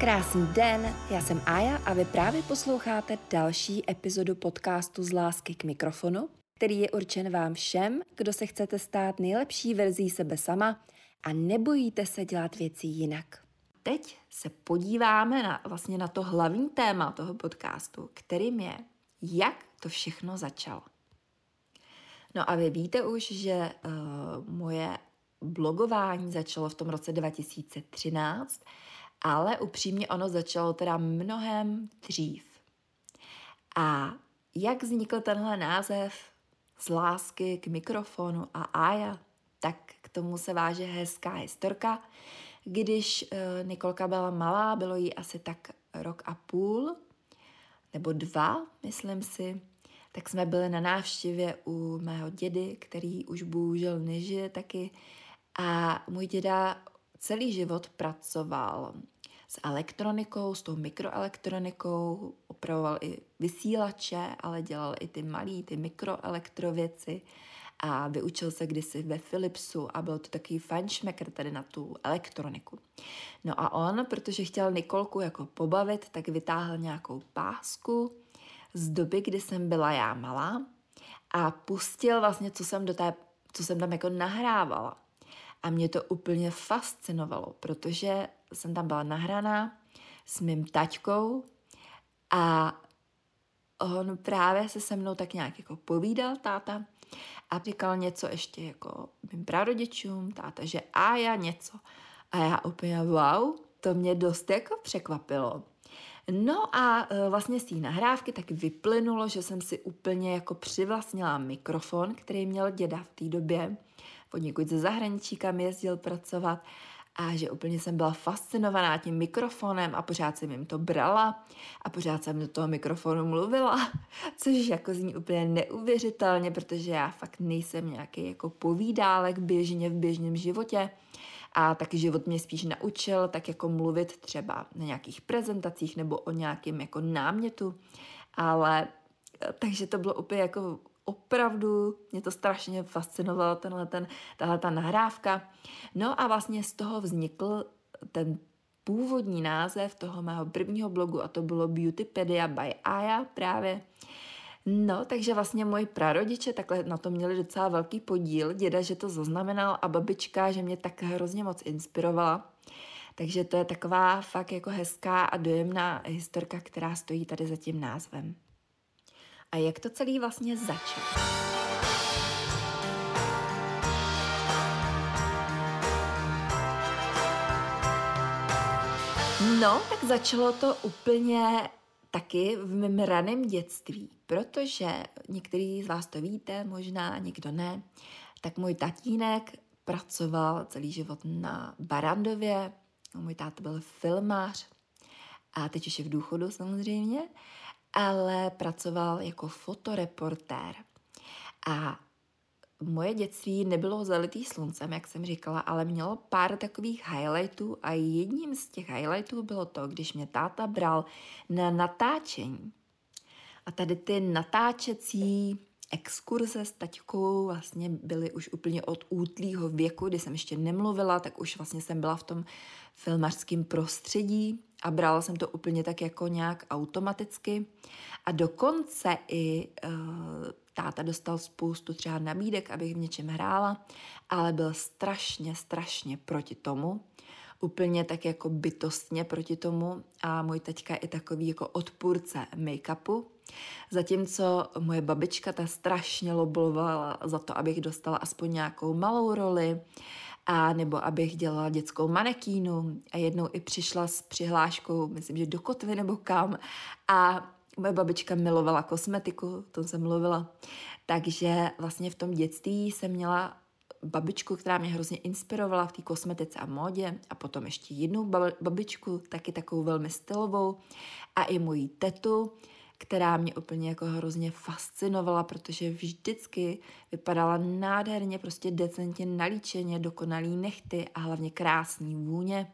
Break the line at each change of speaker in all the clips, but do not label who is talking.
Krásný den, já jsem Aja a vy právě posloucháte další epizodu podcastu Z lásky k mikrofonu, který je určen vám všem, kdo se chcete stát nejlepší verzí sebe sama a nebojíte se dělat věci jinak. Teď se podíváme na, vlastně na to hlavní téma toho podcastu, kterým je, jak to všechno začalo. No a vy víte už, že uh, moje blogování začalo v tom roce 2013, ale upřímně ono začalo teda mnohem dřív. A jak vznikl tenhle název z lásky k mikrofonu a Aja, tak k tomu se váže hezká historka. Když uh, Nikolka byla malá, bylo jí asi tak rok a půl, nebo dva, myslím si, tak jsme byli na návštěvě u mého dědy, který už bohužel nežije taky. A můj děda celý život pracoval s elektronikou, s tou mikroelektronikou, opravoval i vysílače, ale dělal i ty malý, ty mikroelektrověci a vyučil se kdysi ve Philipsu a byl to takový fajnšmekr tady na tu elektroniku. No a on, protože chtěl Nikolku jako pobavit, tak vytáhl nějakou pásku z doby, kdy jsem byla já malá a pustil vlastně, co jsem, do té, co jsem tam jako nahrávala. A mě to úplně fascinovalo, protože jsem tam byla nahraná s mým taťkou a on právě se se mnou tak nějak jako povídal, táta, a říkal něco ještě jako mým prarodičům, táta, že a já něco. A já úplně wow, to mě dost jako překvapilo. No a e, vlastně z té nahrávky tak vyplynulo, že jsem si úplně jako přivlastnila mikrofon, který měl děda v té době. Od někud ze zahraničí, kam jezdil pracovat a že úplně jsem byla fascinovaná tím mikrofonem a pořád jsem jim to brala a pořád jsem do toho mikrofonu mluvila, což jako zní úplně neuvěřitelně, protože já fakt nejsem nějaký jako povídálek běžně v běžném životě a taky život mě spíš naučil tak jako mluvit třeba na nějakých prezentacích nebo o nějakém jako námětu, ale takže to bylo úplně jako opravdu mě to strašně fascinovalo, tenhle ten, tahle ta nahrávka. No a vlastně z toho vznikl ten původní název toho mého prvního blogu a to bylo Beautypedia by Aya právě. No, takže vlastně moji prarodiče takhle na to měli docela velký podíl. Děda, že to zaznamenal a babička, že mě tak hrozně moc inspirovala. Takže to je taková fakt jako hezká a dojemná historka, která stojí tady za tím názvem a jak to celý vlastně začalo. No, tak začalo to úplně taky v mém raném dětství, protože některý z vás to víte, možná někdo ne, tak můj tatínek pracoval celý život na Barandově, můj táta byl filmář a teď už je v důchodu samozřejmě ale pracoval jako fotoreportér. A moje dětství nebylo zalitý sluncem, jak jsem říkala, ale mělo pár takových highlightů a jedním z těch highlightů bylo to, když mě táta bral na natáčení. A tady ty natáčecí exkurze s taťkou vlastně byly už úplně od útlýho věku, kdy jsem ještě nemluvila, tak už vlastně jsem byla v tom filmařském prostředí a brala jsem to úplně tak jako nějak automaticky. A dokonce i uh, táta dostal spoustu třeba nabídek, abych v něčem hrála, ale byl strašně, strašně proti tomu. Úplně tak jako bytostně proti tomu a můj teďka je takový jako odpůrce make-upu. Zatímco moje babička ta strašně lobovala za to, abych dostala aspoň nějakou malou roli, a nebo abych dělala dětskou manekínu a jednou i přišla s přihláškou, myslím, že do kotvy nebo kam. A moje babička milovala kosmetiku, o tom jsem mluvila, takže vlastně v tom dětství jsem měla babičku, která mě hrozně inspirovala v té kosmetice a módě. A potom ještě jednu babičku, taky takovou velmi stylovou. A i moji tetu, která mě úplně jako hrozně fascinovala, protože vždycky vypadala nádherně, prostě decentně nalíčeně, dokonalý nechty a hlavně krásný vůně.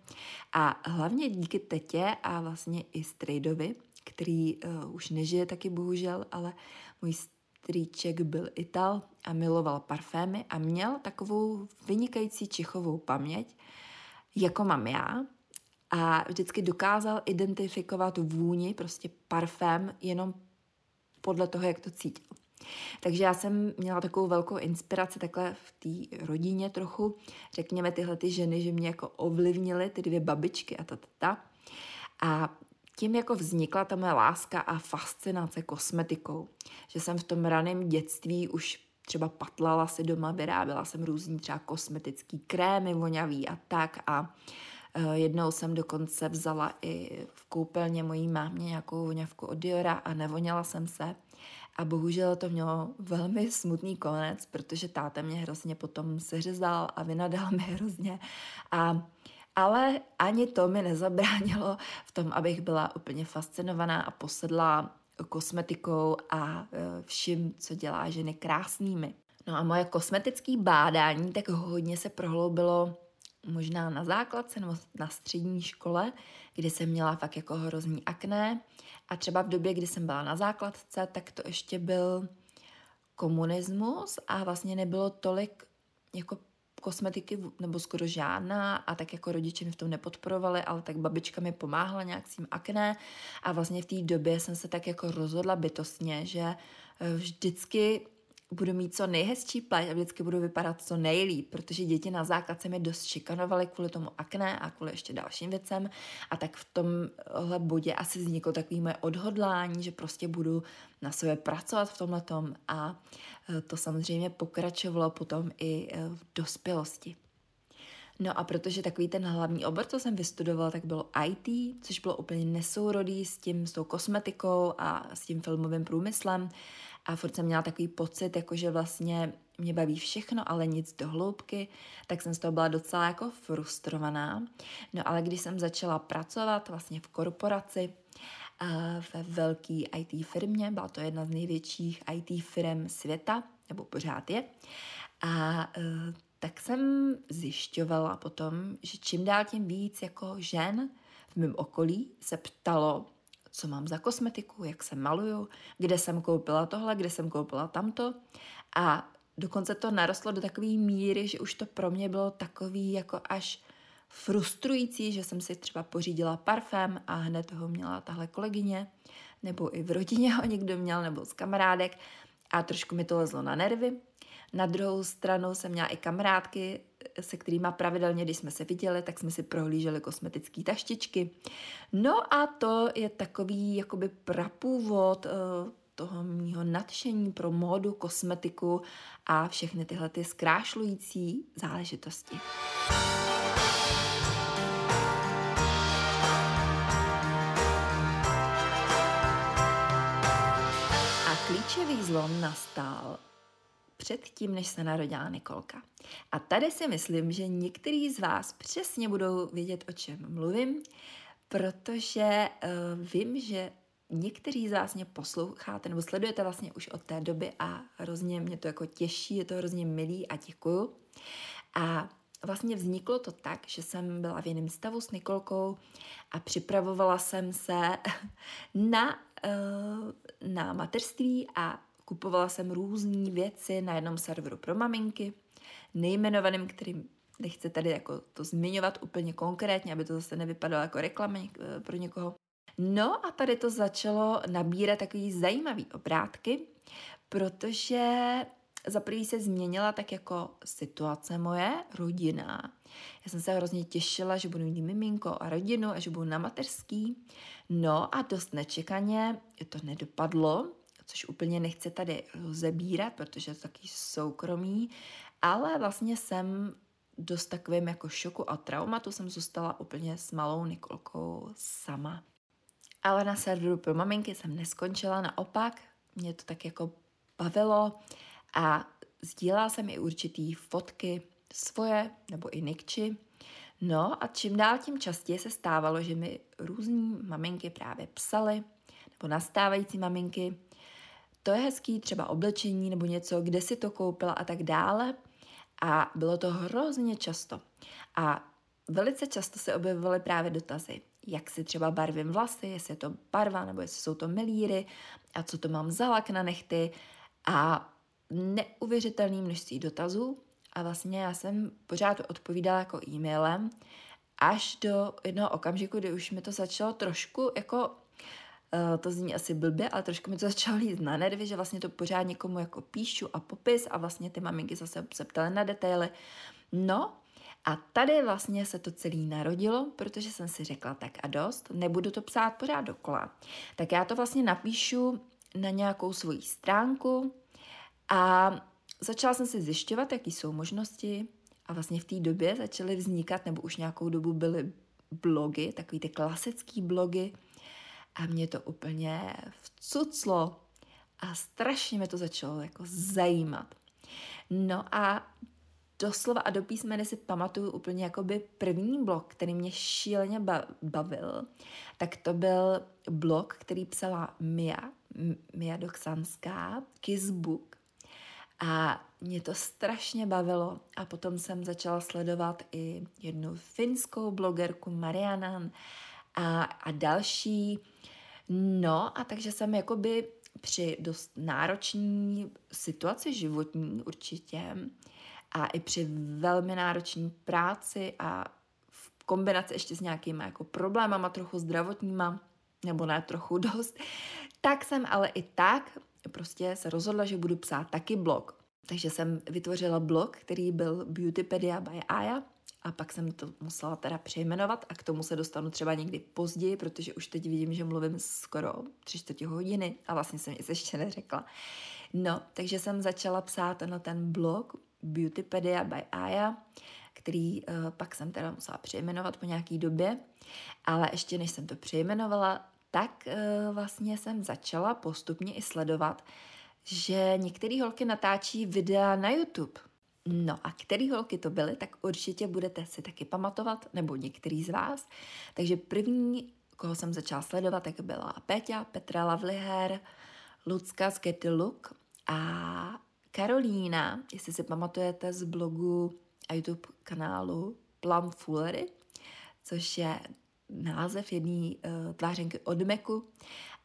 A hlavně díky tetě a vlastně i strejdovi, který uh, už nežije taky bohužel, ale můj strýček byl Ital a miloval parfémy a měl takovou vynikající čichovou paměť, jako mám já. A vždycky dokázal identifikovat vůni, prostě parfém, jenom podle toho, jak to cítil. Takže já jsem měla takovou velkou inspiraci takhle v té rodině trochu. Řekněme tyhle ty ženy, že mě jako ovlivnily ty dvě babičky a ta, ta, ta. A tím jako vznikla ta moje láska a fascinace kosmetikou. Že jsem v tom raném dětství už třeba patlala si doma, vyráběla jsem různý třeba kosmetický krémy voňavý a tak a Jednou jsem dokonce vzala i v koupelně mojí mámě nějakou voňavku od Diora a nevoněla jsem se. A bohužel to mělo velmi smutný konec, protože táta mě hrozně potom seřezal a vynadal mi hrozně. A ale ani to mi nezabránilo v tom, abych byla úplně fascinovaná a posedla kosmetikou a e, vším, co dělá ženy krásnými. No a moje kosmetické bádání tak hodně se prohloubilo možná na základce nebo na střední škole, kdy jsem měla fakt jako hrozný akné. A třeba v době, kdy jsem byla na základce, tak to ještě byl komunismus a vlastně nebylo tolik jako kosmetiky, nebo skoro žádná a tak jako rodiče mi v tom nepodporovali, ale tak babička mi pomáhala nějak s tím akné. A vlastně v té době jsem se tak jako rozhodla bytostně, že eh, vždycky budu mít co nejhezčí pleť a vždycky budu vypadat co nejlíp, protože děti na základce mi dost šikanovaly kvůli tomu akné a kvůli ještě dalším věcem a tak v tomhle bodě asi vzniklo takový moje odhodlání, že prostě budu na sebe pracovat v tomhle a e, to samozřejmě pokračovalo potom i e, v dospělosti. No a protože takový ten hlavní obor, co jsem vystudovala, tak bylo IT, což bylo úplně nesourodý s tím, s tou kosmetikou a s tím filmovým průmyslem a furt jsem měla takový pocit, jako že vlastně mě baví všechno, ale nic do hloubky, tak jsem z toho byla docela jako frustrovaná. No ale když jsem začala pracovat vlastně v korporaci, ve velké IT firmě, byla to jedna z největších IT firm světa, nebo pořád je. A e, tak jsem zjišťovala potom, že čím dál tím víc jako žen v mém okolí se ptalo, co mám za kosmetiku, jak se maluju, kde jsem koupila tohle, kde jsem koupila tamto. A dokonce to narostlo do takové míry, že už to pro mě bylo takový jako až frustrující, že jsem si třeba pořídila parfém a hned ho měla tahle kolegyně, nebo i v rodině ho někdo měl, nebo z kamarádek a trošku mi to lezlo na nervy. Na druhou stranu jsem měla i kamarádky, se kterými pravidelně, když jsme se viděli, tak jsme si prohlíželi kosmetické taštičky. No a to je takový jakoby prapůvod uh, toho mýho nadšení pro módu, kosmetiku a všechny tyhle ty zkrášlující záležitosti. A klíčový zlom nastal předtím, než se narodila Nikolka. A tady si myslím, že některý z vás přesně budou vědět, o čem mluvím, protože uh, vím, že někteří z vás mě posloucháte nebo sledujete vlastně už od té doby a hrozně mě to jako těší, je to hrozně milý a děkuju. A vlastně vzniklo to tak, že jsem byla v jiném stavu s Nikolkou a připravovala jsem se na, uh, na mateřství a Kupovala jsem různé věci na jednom serveru pro maminky, nejmenovaným, kterým nechci tady jako to zmiňovat úplně konkrétně, aby to zase nevypadalo jako reklama eh, pro někoho. No a tady to začalo nabírat takový zajímavý obrátky, protože za prvý se změnila tak jako situace moje, rodina. Já jsem se hrozně těšila, že budu mít miminko a rodinu a že budu na mateřský. No a dost nečekaně to nedopadlo, což úplně nechci tady rozebírat, protože je to taky soukromý, ale vlastně jsem dost takovým jako šoku a traumatu jsem zůstala úplně s malou Nikolkou sama. Ale na serveru pro maminky jsem neskončila, naopak mě to tak jako bavilo a sdílela jsem i určitý fotky svoje nebo i Nikči. No a čím dál tím častěji se stávalo, že mi různí maminky právě psaly, nebo nastávající maminky, to je hezký, třeba oblečení nebo něco, kde si to koupila a tak dále. A bylo to hrozně často. A velice často se objevovaly právě dotazy, jak si třeba barvím vlasy, jestli je to barva nebo jestli jsou to melíry a co to mám za lak na nechty a neuvěřitelný množství dotazů a vlastně já jsem pořád odpovídala jako e-mailem až do jednoho okamžiku, kdy už mi to začalo trošku jako to zní asi blbě, ale trošku mi to začalo jít na nervy, že vlastně to pořád někomu jako píšu a popis a vlastně ty maminky zase se ptaly na detaily. No a tady vlastně se to celé narodilo, protože jsem si řekla tak a dost, nebudu to psát pořád dokola. Tak já to vlastně napíšu na nějakou svoji stránku a začala jsem si zjišťovat, jaký jsou možnosti a vlastně v té době začaly vznikat, nebo už nějakou dobu byly blogy, takový ty klasický blogy a mě to úplně vcuclo a strašně mě to začalo jako zajímat. No a doslova a do písmene si pamatuju úplně jakoby první blog, který mě šíleně bavil, tak to byl blog, který psala Mia, Mia Doksanská, Kissbook. A mě to strašně bavilo a potom jsem začala sledovat i jednu finskou blogerku Marianan a, a další. No a takže jsem jakoby při dost náročné situaci životní určitě a i při velmi náročné práci a v kombinaci ještě s nějakýma jako problémama trochu zdravotníma, nebo ne trochu dost, tak jsem ale i tak prostě se rozhodla, že budu psát taky blog. Takže jsem vytvořila blog, který byl Beautypedia by Aya a pak jsem to musela teda přejmenovat a k tomu se dostanu třeba někdy později, protože už teď vidím, že mluvím skoro tři čtvrtě hodiny a vlastně jsem nic ještě neřekla. No, takže jsem začala psát na ten blog Beautypedia by Aya, který uh, pak jsem teda musela přejmenovat po nějaký době, ale ještě než jsem to přejmenovala, tak uh, vlastně jsem začala postupně i sledovat, že některé holky natáčí videa na YouTube. No a který holky to byly, tak určitě budete si taky pamatovat, nebo některý z vás. Takže první, koho jsem začala sledovat, tak byla Péťa, Petra Lavliher, Lucka z Getty Look a Karolína, jestli si pamatujete z blogu a YouTube kanálu Plum Foolery, což je název jedné uh, tvářenky od Meku.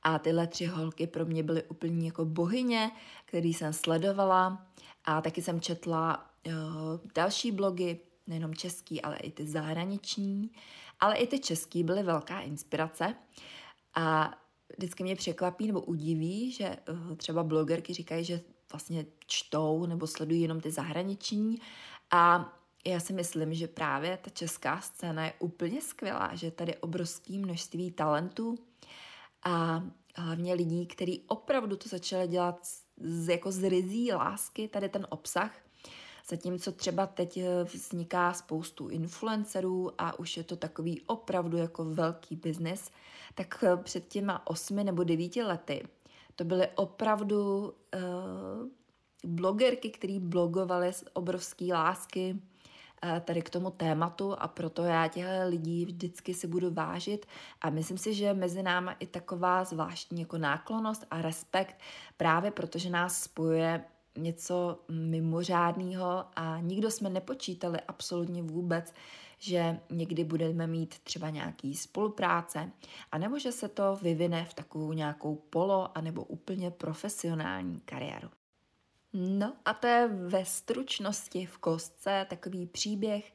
A tyhle tři holky pro mě byly úplně jako bohyně, který jsem sledovala. A taky jsem četla uh, další blogy, nejenom český, ale i ty zahraniční. Ale i ty český byly velká inspirace. A vždycky mě překvapí nebo udiví, že uh, třeba blogerky říkají, že vlastně čtou nebo sledují jenom ty zahraniční a já si myslím, že právě ta česká scéna je úplně skvělá, že tady je obrovské množství talentů a hlavně lidí, kteří opravdu to začali dělat z, jako z rizí lásky, tady ten obsah, zatímco třeba teď eh, vzniká spoustu influencerů a už je to takový opravdu jako velký biznis, tak eh, před těma osmi nebo devíti lety to byly opravdu uh, blogerky, které blogovaly z obrovské lásky tady k tomu tématu a proto já těchto lidí vždycky si budu vážit a myslím si, že mezi náma i taková zvláštní jako náklonost a respekt právě protože nás spojuje něco mimořádného a nikdo jsme nepočítali absolutně vůbec, že někdy budeme mít třeba nějaký spolupráce, anebo že se to vyvine v takovou nějakou polo, anebo úplně profesionální kariéru. No a to je ve stručnosti v kostce takový příběh,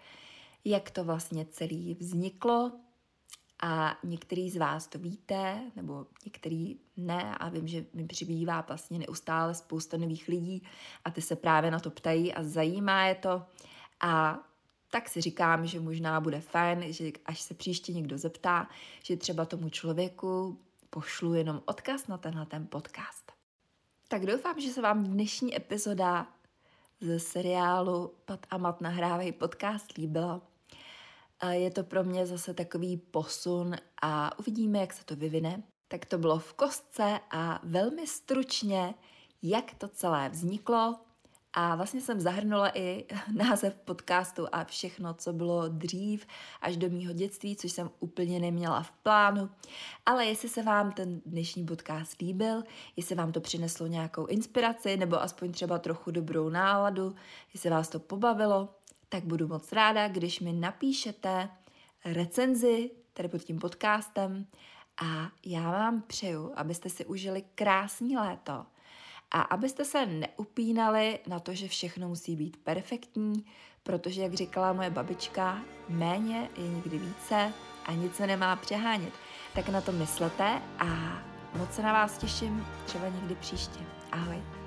jak to vlastně celý vzniklo a některý z vás to víte, nebo některý ne a vím, že mi přibývá vlastně neustále spousta nových lidí a ty se právě na to ptají a zajímá je to a tak si říkám, že možná bude fajn, že až se příště někdo zeptá, že třeba tomu člověku pošlu jenom odkaz na tenhle ten podcast. Tak doufám, že se vám dnešní epizoda ze seriálu Pat a Mat nahrávají podcast líbila. Je to pro mě zase takový posun a uvidíme, jak se to vyvine. Tak to bylo v kostce a velmi stručně, jak to celé vzniklo, a vlastně jsem zahrnula i název podcastu a všechno, co bylo dřív až do mýho dětství, což jsem úplně neměla v plánu. Ale jestli se vám ten dnešní podcast líbil, jestli vám to přineslo nějakou inspiraci nebo aspoň třeba trochu dobrou náladu, jestli vás to pobavilo, tak budu moc ráda, když mi napíšete recenzi tady pod tím podcastem a já vám přeju, abyste si užili krásný léto A abyste se neupínali na to, že všechno musí být perfektní, protože, jak říkala moje babička, méně je nikdy více a nic se nemá přehánět. Tak na to myslete a moc se na vás těším třeba někdy příště. Ahoj.